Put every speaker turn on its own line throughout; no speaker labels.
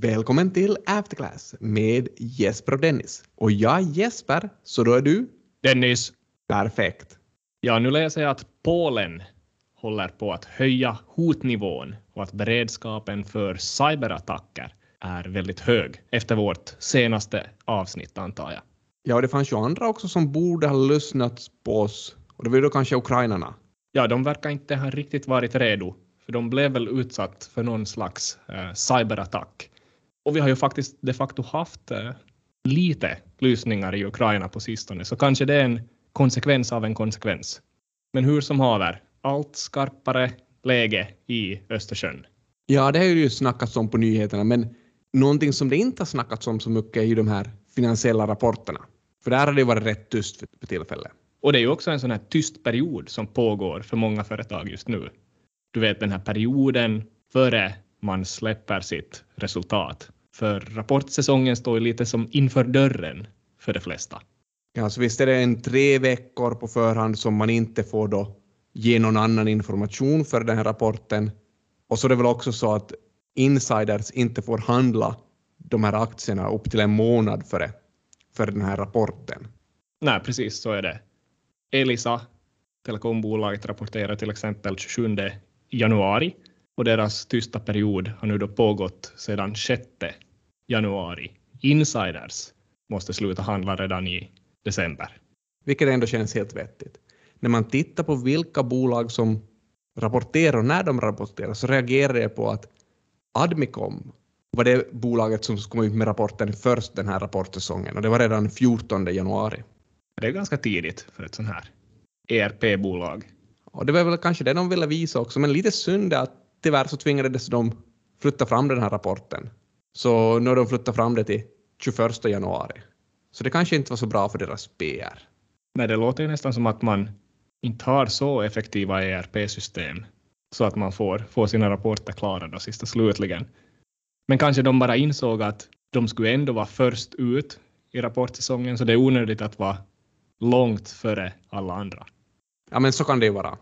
Välkommen till Afterclass med Jesper och Dennis. Och jag är Jesper, så då är du?
Dennis,
Perfekt.
ja nu läser jag att Polen håller på att höja hotnivån och att beredskapen för cyberattacker är väldigt hög efter vårt senaste avsnitt antar jag.
Ja, det fanns ju andra också som borde ha lyssnat på oss. Och det var ju då kanske ukrainarna.
Ja, de verkar inte ha riktigt varit redo, för de blev väl utsatt för någon slags eh, cyberattack. Och vi har ju faktiskt de facto haft eh, lite lysningar i Ukraina på sistone, så kanske det är en konsekvens av en konsekvens. Men hur som haver, allt skarpare läge i Östersjön.
Ja, det har ju snackats om på nyheterna, men någonting som det inte har snackats om så mycket är ju de här finansiella rapporterna. För där har det varit rätt tyst för, för tillfället.
Och det är ju också en sån här tyst period som pågår för många företag just nu. Du vet den här perioden före man släpper sitt resultat. För rapportsäsongen står ju lite som inför dörren för de flesta.
Ja, så visst är det en tre veckor på förhand som man inte får då ge någon annan information för den här rapporten. Och så är det väl också så att insiders inte får handla de här aktierna upp till en månad före, före den här rapporten.
Nej, precis så är det. Elisa, telekombolaget, rapporterar till exempel 27 januari och deras tysta period har nu då pågått sedan 6 januari. Insiders måste sluta handla redan i december.
Vilket ändå känns helt vettigt. När man tittar på vilka bolag som rapporterar och när de rapporterar så reagerar jag på att Admicom var det bolaget som kom ut med rapporten först den här rapportsäsongen och det var redan 14 januari.
Det är ganska tidigt för ett sånt här ERP-bolag.
Och det var väl kanske det de ville visa också, men lite synd att tyvärr så tvingades de flytta fram den här rapporten. Så nu har de flyttat fram det till 21 januari. Så det kanske inte var så bra för deras PR.
Nej, det låter ju nästan som att man inte har så effektiva ERP-system så att man får, får sina rapporter klara då sista slutligen. Men kanske de bara insåg att de skulle ändå vara först ut i rapportsäsongen, så det är onödigt att vara långt före alla andra.
Ja, men så kan det ju vara.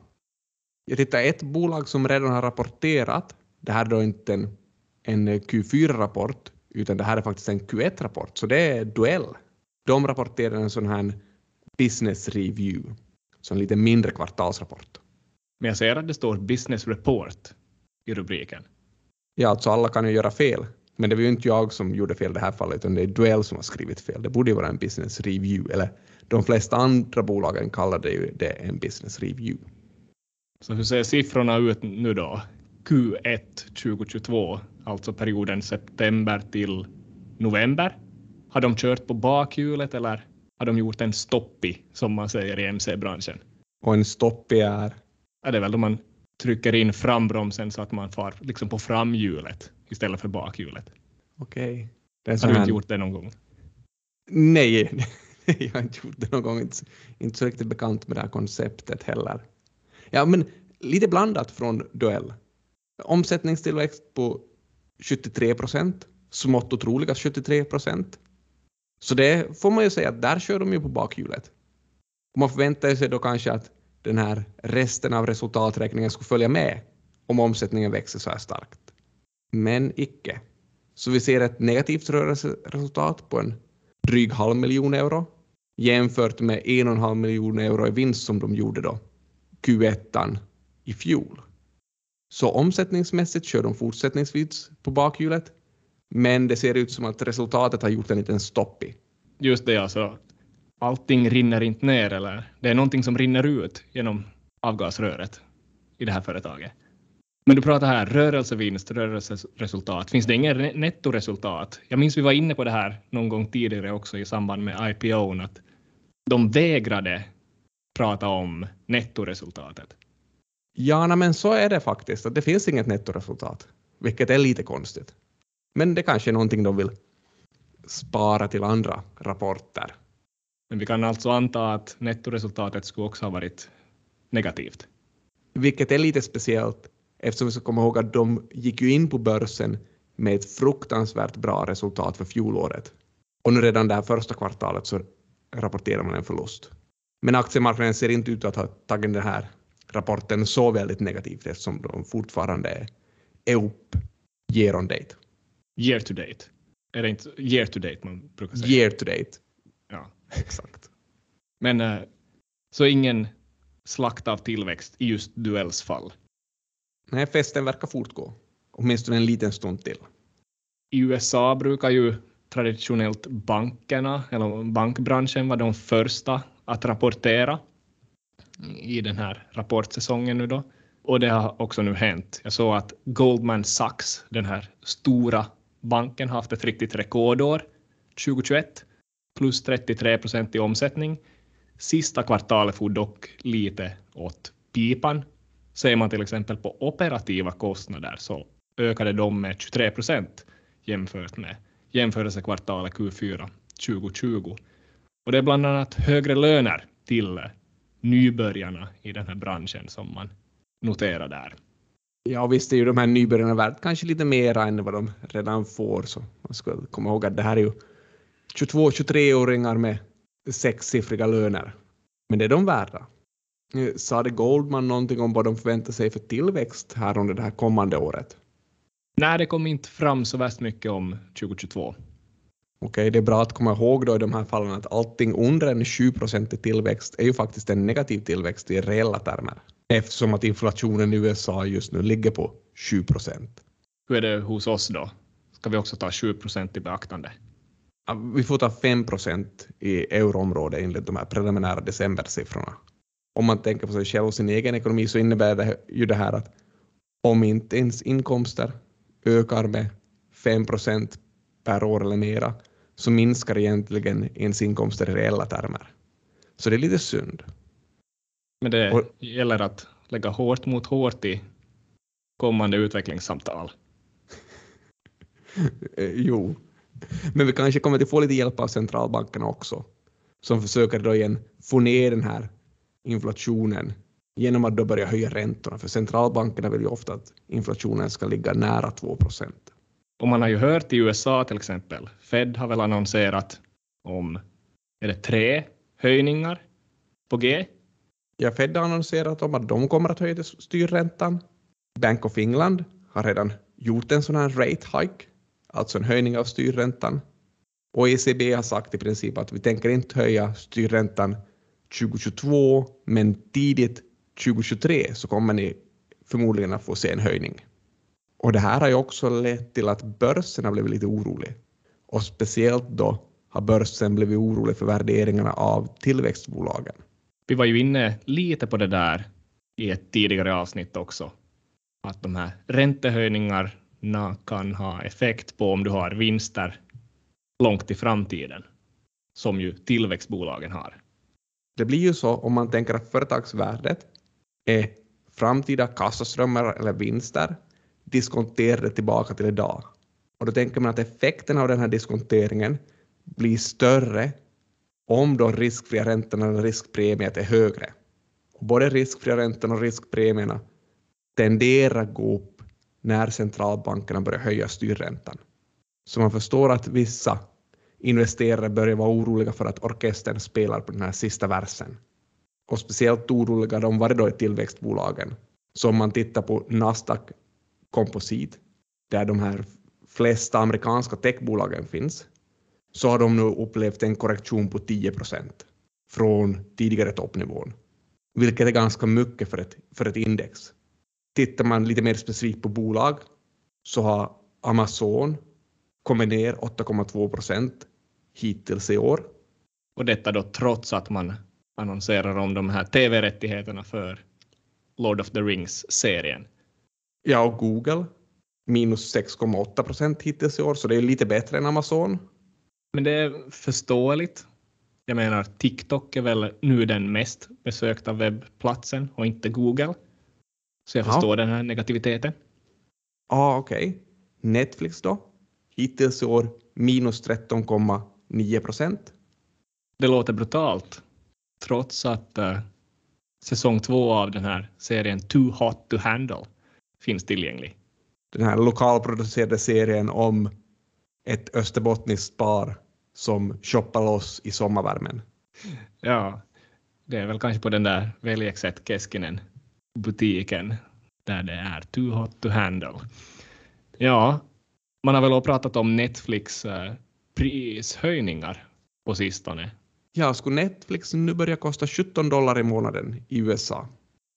Jag tittar ett bolag som redan har rapporterat, det här är då inte en, en Q4-rapport, utan det här är faktiskt en Q1-rapport, så det är Duell. De rapporterar en sån här business review, så en lite mindre kvartalsrapport.
Men jag ser att det står business report i rubriken.
Ja, alltså alla kan ju göra fel, men det var ju inte jag som gjorde fel i det här fallet, utan det är Duell som har skrivit fel. Det borde ju vara en business review, eller de flesta andra bolagen kallar det ju det en business review.
Så hur ser siffrorna ut nu då? Q1 2022, alltså perioden september till november. Har de kört på bakhjulet eller har de gjort en stoppi, som man säger i MC-branschen?
Och en stopp är
Ja, det är väl då man trycker in frambromsen så att man far liksom på framhjulet istället för bakhjulet.
okej. En
Har du inte gjort det någon gång?
Nej, jag har inte gjort det någon gång. Inte, inte så riktigt bekant med det här konceptet heller. Ja, men lite blandat från Duell. Omsättningstillväxt på 73 procent, smått otroliga 73 procent. Så det får man ju säga att där kör de ju på bakhjulet. Och man förväntar sig då kanske att den här resten av resultaträkningen skulle följa med om omsättningen växer så här starkt. Men icke. Så vi ser ett negativt rörelseresultat på en dryg halv miljon euro jämfört med en och en halv miljon euro i vinst som de gjorde då Q1 i fjol. Så omsättningsmässigt kör de fortsättningsvis på bakhjulet, men det ser ut som att resultatet har gjort en liten stopp i.
Just det, alltså. Allting rinner inte ner eller det är någonting som rinner ut genom avgasröret i det här företaget. Men du pratar här rörelsevinst, rörelseresultat. Finns det inget nettoresultat? Jag minns vi var inne på det här någon gång tidigare också i samband med IPO, att de vägrade prata om nettoresultatet.
Ja, men så är det faktiskt, att det finns inget nettoresultat, vilket är lite konstigt. Men det kanske är någonting de vill spara till andra rapporter.
Men vi kan alltså anta att nettoresultatet skulle också ha varit negativt.
Vilket är lite speciellt eftersom vi ska komma ihåg att de gick ju in på börsen med ett fruktansvärt bra resultat för fjolåret. Och nu redan det här första kvartalet så rapporterar man en förlust. Men aktiemarknaden ser inte ut att ha tagit den här rapporten så väldigt negativt eftersom de fortfarande är upp year on date.
year to date. Är det inte year to date man brukar säga?
Year to date.
Ja.
Exakt.
Men eh, så ingen slakt av tillväxt i just Duells fall.
Nej, festen verkar fortgå. Åtminstone en liten stund till.
I USA brukar ju traditionellt bankerna eller bankbranschen vara de första att rapportera i den här rapportsäsongen nu då. Och det har också nu hänt. Jag såg att Goldman Sachs, den här stora banken, har haft ett riktigt rekordår 2021, plus 33 procent i omsättning. Sista kvartalet får dock lite åt pipan. Ser man till exempel på operativa kostnader så ökade de med 23 procent jämfört med jämförelsekvartalet Q4 2020. Och det är bland annat högre löner till nybörjarna i den här branschen som man noterar där.
Ja, visst är ju de här nybörjarna värt kanske lite mer än vad de redan får, så man ska komma ihåg att det här är ju 22-23-åringar med sexsiffriga löner. Men det är de värda. Sade Goldman någonting om vad de förväntar sig för tillväxt här under det här kommande året?
Nej, det kom inte fram så värst mycket om 2022.
Okej, det är bra att komma ihåg då i de här fallen att allting under en 7 i tillväxt är ju faktiskt en negativ tillväxt i reella termer eftersom att inflationen i USA just nu ligger på 7%
Hur är det hos oss då? Ska vi också ta 7% i beaktande?
Vi får ta 5% i euroområdet enligt de här preliminära decembersiffrorna. Om man tänker på sig själv och sin egen ekonomi så innebär det ju det här att om inte ens inkomster ökar med 5% per år eller mera så minskar egentligen ens inkomster i reella termer. Så det är lite synd.
Men det och, gäller att lägga hårt mot hårt i kommande utvecklingssamtal.
Eh, jo, men vi kanske kommer att få lite hjälp av centralbankerna också, som försöker då igen få ner den här inflationen genom att då börja höja räntorna, för centralbankerna vill ju ofta att inflationen ska ligga nära 2 procent.
Och man har ju hört i USA till exempel, Fed har väl annonserat om är det tre höjningar på G
Ja, Fed har annonserat om att de kommer att höja styrräntan. Bank of England har redan gjort en sån här rate hike, alltså en höjning av styrräntan. Och ECB har sagt i princip att vi tänker inte höja styrräntan 2022, men tidigt 2023 så kommer ni förmodligen att få se en höjning. Och det här har ju också lett till att börsen har blivit lite orolig. Och speciellt då har börsen blivit orolig för värderingarna av tillväxtbolagen.
Vi var ju inne lite på det där i ett tidigare avsnitt också, att de här räntehöjningarna kan ha effekt på om du har vinster långt i framtiden, som ju tillväxtbolagen har.
Det blir ju så om man tänker att företagsvärdet är framtida kassaströmmar eller vinster diskonterade tillbaka till idag. Och då tänker man att effekten av den här diskonteringen blir större om de riskfria räntorna eller riskpremiet är högre. Och både riskfria räntorna och riskpremierna tenderar att gå upp när centralbankerna börjar höja styrräntan. Så man förstår att vissa investerare börjar vara oroliga för att orkestern spelar på den här sista versen. Och speciellt oroliga de var det då i tillväxtbolagen. Så om man tittar på Nasdaq komposit, där de här flesta amerikanska techbolagen finns, så har de nu upplevt en korrektion på 10 procent från tidigare toppnivån, vilket är ganska mycket för ett, för ett index. Tittar man lite mer specifikt på bolag så har Amazon kommit ner 8,2 procent hittills i år.
Och detta då trots att man annonserar om de här tv-rättigheterna för Lord of the Rings-serien.
Ja, och Google minus 6,8 procent hittills i år, så det är lite bättre än Amazon.
Men det är förståeligt. Jag menar, TikTok är väl nu den mest besökta webbplatsen och inte Google. Så jag förstår den här negativiteten.
Ja, ah, okej. Okay. Netflix då? Hittills i år minus 13,9 procent.
Det låter brutalt, trots att uh, säsong två av den här serien Too Hot to Handle finns tillgänglig.
Den här lokalproducerade serien om ett österbottniskt par som shoppar loss i sommarvärmen.
Ja, det är väl kanske på den där Veljekset Keskinen butiken där det är too hot to handle. Ja, Man har väl också pratat om Netflix eh, prishöjningar på sistone.
Ja, skulle Netflix nu börja kosta 17 dollar i månaden i USA?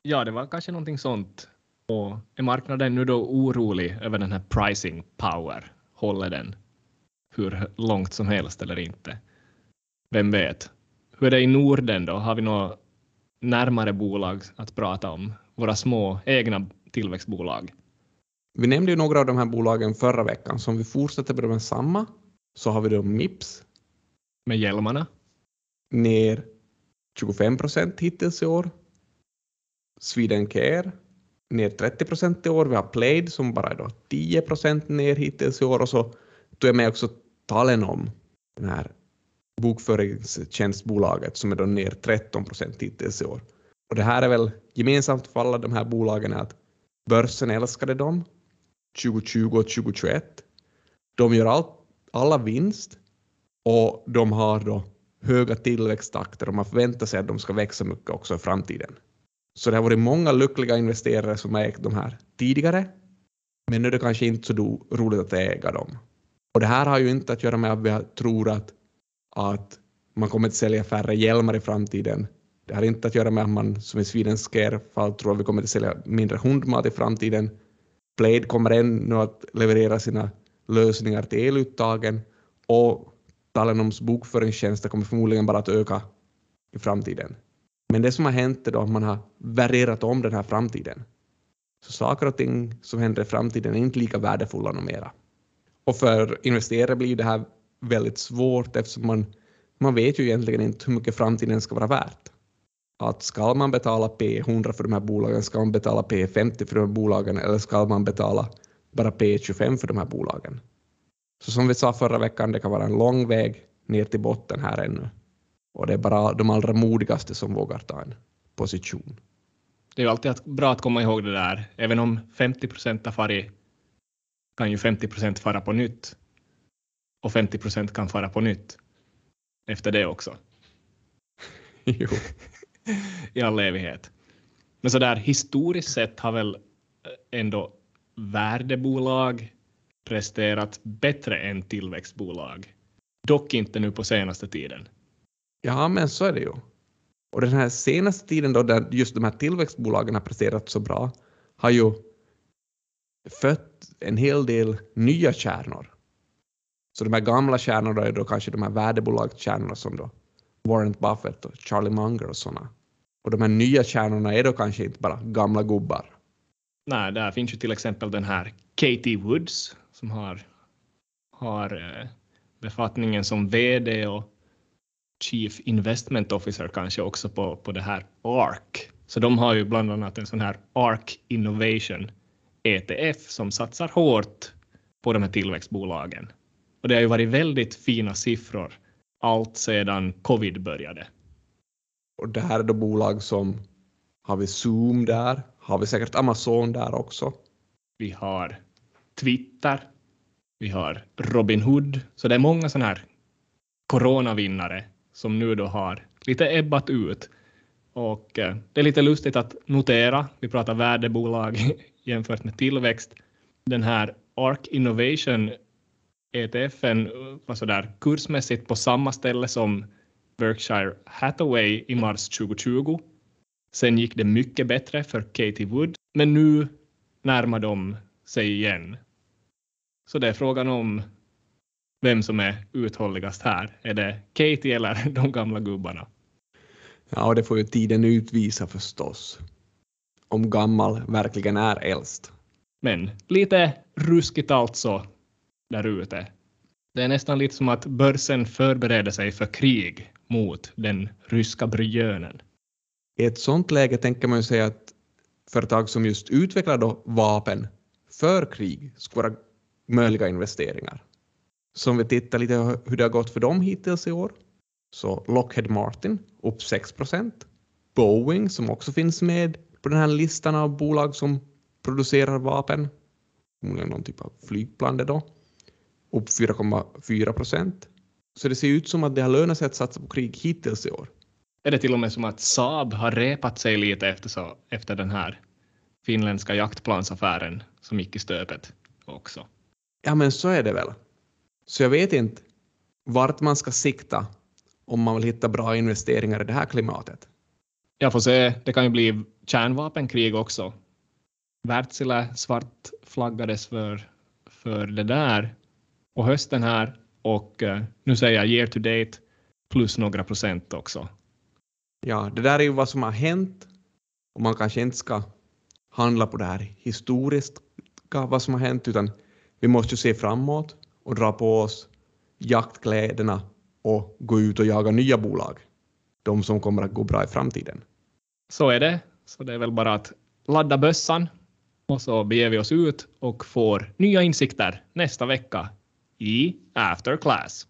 Ja, det var kanske någonting sånt. Och är marknaden nu då orolig över den här pricing power? Håller den hur långt som helst eller inte? Vem vet? Hur är det i Norden då? Har vi några närmare bolag att prata om? Våra små egna tillväxtbolag?
Vi nämnde ju några av de här bolagen förra veckan, så om vi fortsätter med de samma så har vi då Mips
Med hjälmarna?
ner 25 procent hittills i år. Swedencare ner 30 procent i år. Vi har Played som bara är då 10 procent ner hittills i år och så tog jag med också talen om den här bokföringstjänstbolaget som är då ner 13 procent hittills i år. Och det här är väl gemensamt för alla de här bolagen är att börsen älskade dem 2020 och 2021. De gör all, alla vinst och de har då höga tillväxttakter och man förväntar sig att de ska växa mycket också i framtiden. Så det har varit många lyckliga investerare som har ägt de här tidigare, men nu är det kanske inte så roligt att äga dem. Och det här har ju inte att göra med att vi tror att, att man kommer att sälja färre hjälmar i framtiden. Det har inte att göra med att man som i Swedens fall tror att vi kommer att sälja mindre hundmat i framtiden. Blade kommer ännu att leverera sina lösningar till eluttagen och Talenoms bokföringstjänster kommer förmodligen bara att öka i framtiden. Men det som har hänt är då att man har värderat om den här framtiden. Så saker och ting som händer i framtiden är inte lika värdefulla numera. Och för investerare blir det här väldigt svårt eftersom man, man vet ju egentligen inte hur mycket framtiden ska vara värt. Att ska man betala P100 för de här bolagen, ska man betala P50 för de här bolagen eller ska man betala bara P25 för de här bolagen? Så som vi sa förra veckan, det kan vara en lång väg ner till botten här ännu. Och det är bara de allra modigaste som vågar ta en position.
Det är ju alltid bra att komma ihåg det där. Även om 50 procent har farit kan ju 50 procent fara på nytt. Och 50 procent kan fara på nytt efter det också.
jo.
I all evighet. Men så där historiskt sett har väl ändå värdebolag presterat bättre än tillväxtbolag. Dock inte nu på senaste tiden.
Ja, men så är det ju. Och den här senaste tiden då där just de här tillväxtbolagen har presterat så bra har ju fött en hel del nya kärnor. Så de här gamla kärnorna är då kanske de här värdebolagskärnorna som då Warren Buffett och Charlie Munger och sådana. Och de här nya kärnorna är då kanske inte bara gamla gubbar.
Nej, där finns ju till exempel den här Katie Woods som har, har eh, befattningen som VD och Chief Investment Officer kanske också på, på det här ARK. Så de har ju bland annat en sån här ARK Innovation ETF som satsar hårt på de här tillväxtbolagen. Och det har ju varit väldigt fina siffror allt sedan covid började.
Och det här är då bolag som har vi Zoom där, har vi säkert Amazon där också.
Vi har Twitter, vi har Robinhood, så det är många sådana här coronavinnare som nu då har lite ebbat ut. Och eh, det är lite lustigt att notera, vi pratar värdebolag jämfört med tillväxt. Den här ARK Innovation ETFen var sådär kursmässigt på samma ställe som Berkshire Hathaway i mars 2020. Sen gick det mycket bättre för Katie Wood, men nu närmar de sig igen. Så det är frågan om vem som är uthålligast här. Är det Katie eller de gamla gubbarna?
Ja, det får ju tiden utvisa förstås. Om gammal verkligen är äldst.
Men lite ruskigt alltså där ute. Det är nästan lite som att börsen förbereder sig för krig mot den ryska bryönen.
I ett sådant läge tänker man ju säga att företag som just utvecklar vapen för krig skulle vara möjliga investeringar. Så om vi tittar lite hur det har gått för dem hittills i år, så Lockheed Martin upp 6 procent. Boeing som också finns med på den här listan av bolag som producerar vapen, förmodligen någon typ av flygplan det då, upp 4,4 procent. Så det ser ut som att det har lönat sig att satsa på krig hittills i år.
Är det till och med som att Saab har repat sig lite efter, så, efter den här finländska jaktplansaffären som gick i stöpet också?
Ja, men så är det väl. Så jag vet inte vart man ska sikta om man vill hitta bra investeringar i det här klimatet.
Jag får se, det kan ju bli kärnvapenkrig också. Wärtsilä svartflaggades för, för det där på hösten här och uh, nu säger jag year to date plus några procent också.
Ja, det där är ju vad som har hänt och man kanske inte ska handla på det här historiskt vad som har hänt utan vi måste ju se framåt och dra på oss jaktkläderna och gå ut och jaga nya bolag. De som kommer att gå bra i framtiden.
Så är det. Så det är väl bara att ladda bössan och så beger vi oss ut och får nya insikter nästa vecka i After Class.